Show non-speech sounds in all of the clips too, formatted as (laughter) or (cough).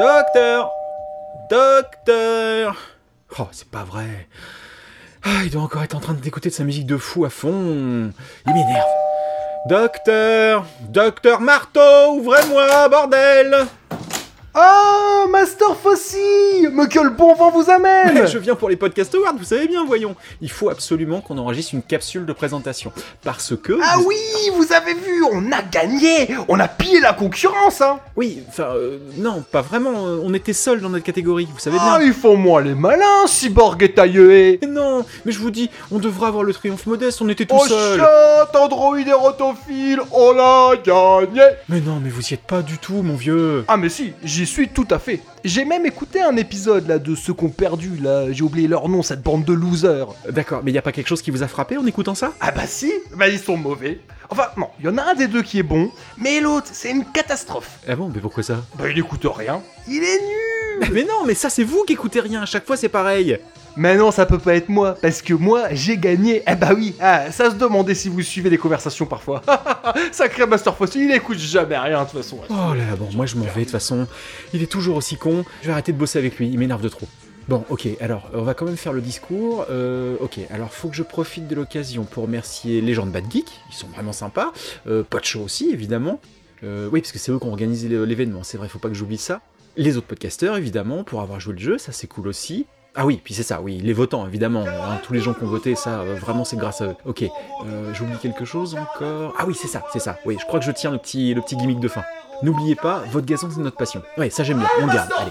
Docteur Docteur Oh, c'est pas vrai. Ah, il doit encore être en train d'écouter de sa musique de fou à fond. Il m'énerve. Docteur Docteur Marteau, ouvrez-moi, bordel Ah, Master Fossy Mais que le bon vent vous amène (laughs) Je viens pour les podcast awards, vous savez bien, voyons. Il faut absolument qu'on enregistre une capsule de présentation. Parce que... Ah oui, vous avez vu, on a gagné On a pillé la concurrence, hein Oui, enfin, euh, non, pas vraiment. euh, On était seuls dans notre catégorie, vous savez bien. Ah, ils font moi les malins, Cyborg et Tailleué Mais non, mais je vous dis, on devrait avoir le triomphe modeste, on était tout Oh seuls. chat, Android et Rotophile, on l'a gagné Mais non, mais vous y êtes pas du tout, mon vieux. Ah mais si, j'y suis tout à fait. J'ai même écouté un épisode là de ceux qu'on perdu, là, j'ai oublié leur nom, cette bande de losers. D'accord, mais y a pas quelque chose qui vous a frappé en écoutant ça? Ah bah si, bah ils sont mauvais. Enfin non, il y en a un des deux qui est bon, mais l'autre c'est une catastrophe. Ah bon, mais pourquoi ça? Bah il écoute rien. Il est nul Mais non, mais ça c'est vous qui écoutez rien, à chaque fois c'est pareil. Mais non, ça peut pas être moi, parce que moi, j'ai gagné. Eh bah oui, ah, ça se demandait si vous suivez les conversations parfois. (laughs) Sacré Master Fossil, il écoute jamais rien de toute façon. Oh là, bon, moi je m'en vais de toute façon. Il est toujours aussi con. Je vais arrêter de bosser avec lui, il m'énerve de trop. Bon, ok, alors on va quand même faire le discours. Euh, ok, alors faut que je profite de l'occasion pour remercier les gens de Bad Geek, ils sont vraiment sympas. Euh, aussi, évidemment. Euh, oui, parce que c'est eux qui ont organisé l'é- l'événement, c'est vrai, faut pas que j'oublie ça. Les autres podcasteurs, évidemment, pour avoir joué le jeu, ça c'est cool aussi. Ah oui, puis c'est ça, oui, les votants, évidemment, hein, tous les gens qui ont voté, ça, euh, vraiment, c'est grâce à eux. Ok, euh, j'oublie quelque chose encore. Ah oui, c'est ça, c'est ça, oui, je crois que je tiens le petit, le petit gimmick de fin. N'oubliez pas, votre gazon, c'est notre passion. Ouais, ça j'aime bien, on le garde, allez.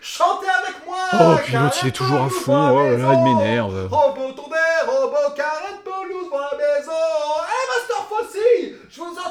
Chantez avec moi Oh, puis l'autre, il est toujours à fond, oh là là, il m'énerve. Oh, beau tonnerre, oh, beau carrette pelouse dans maison. Hé, Master Fossil, je vous en.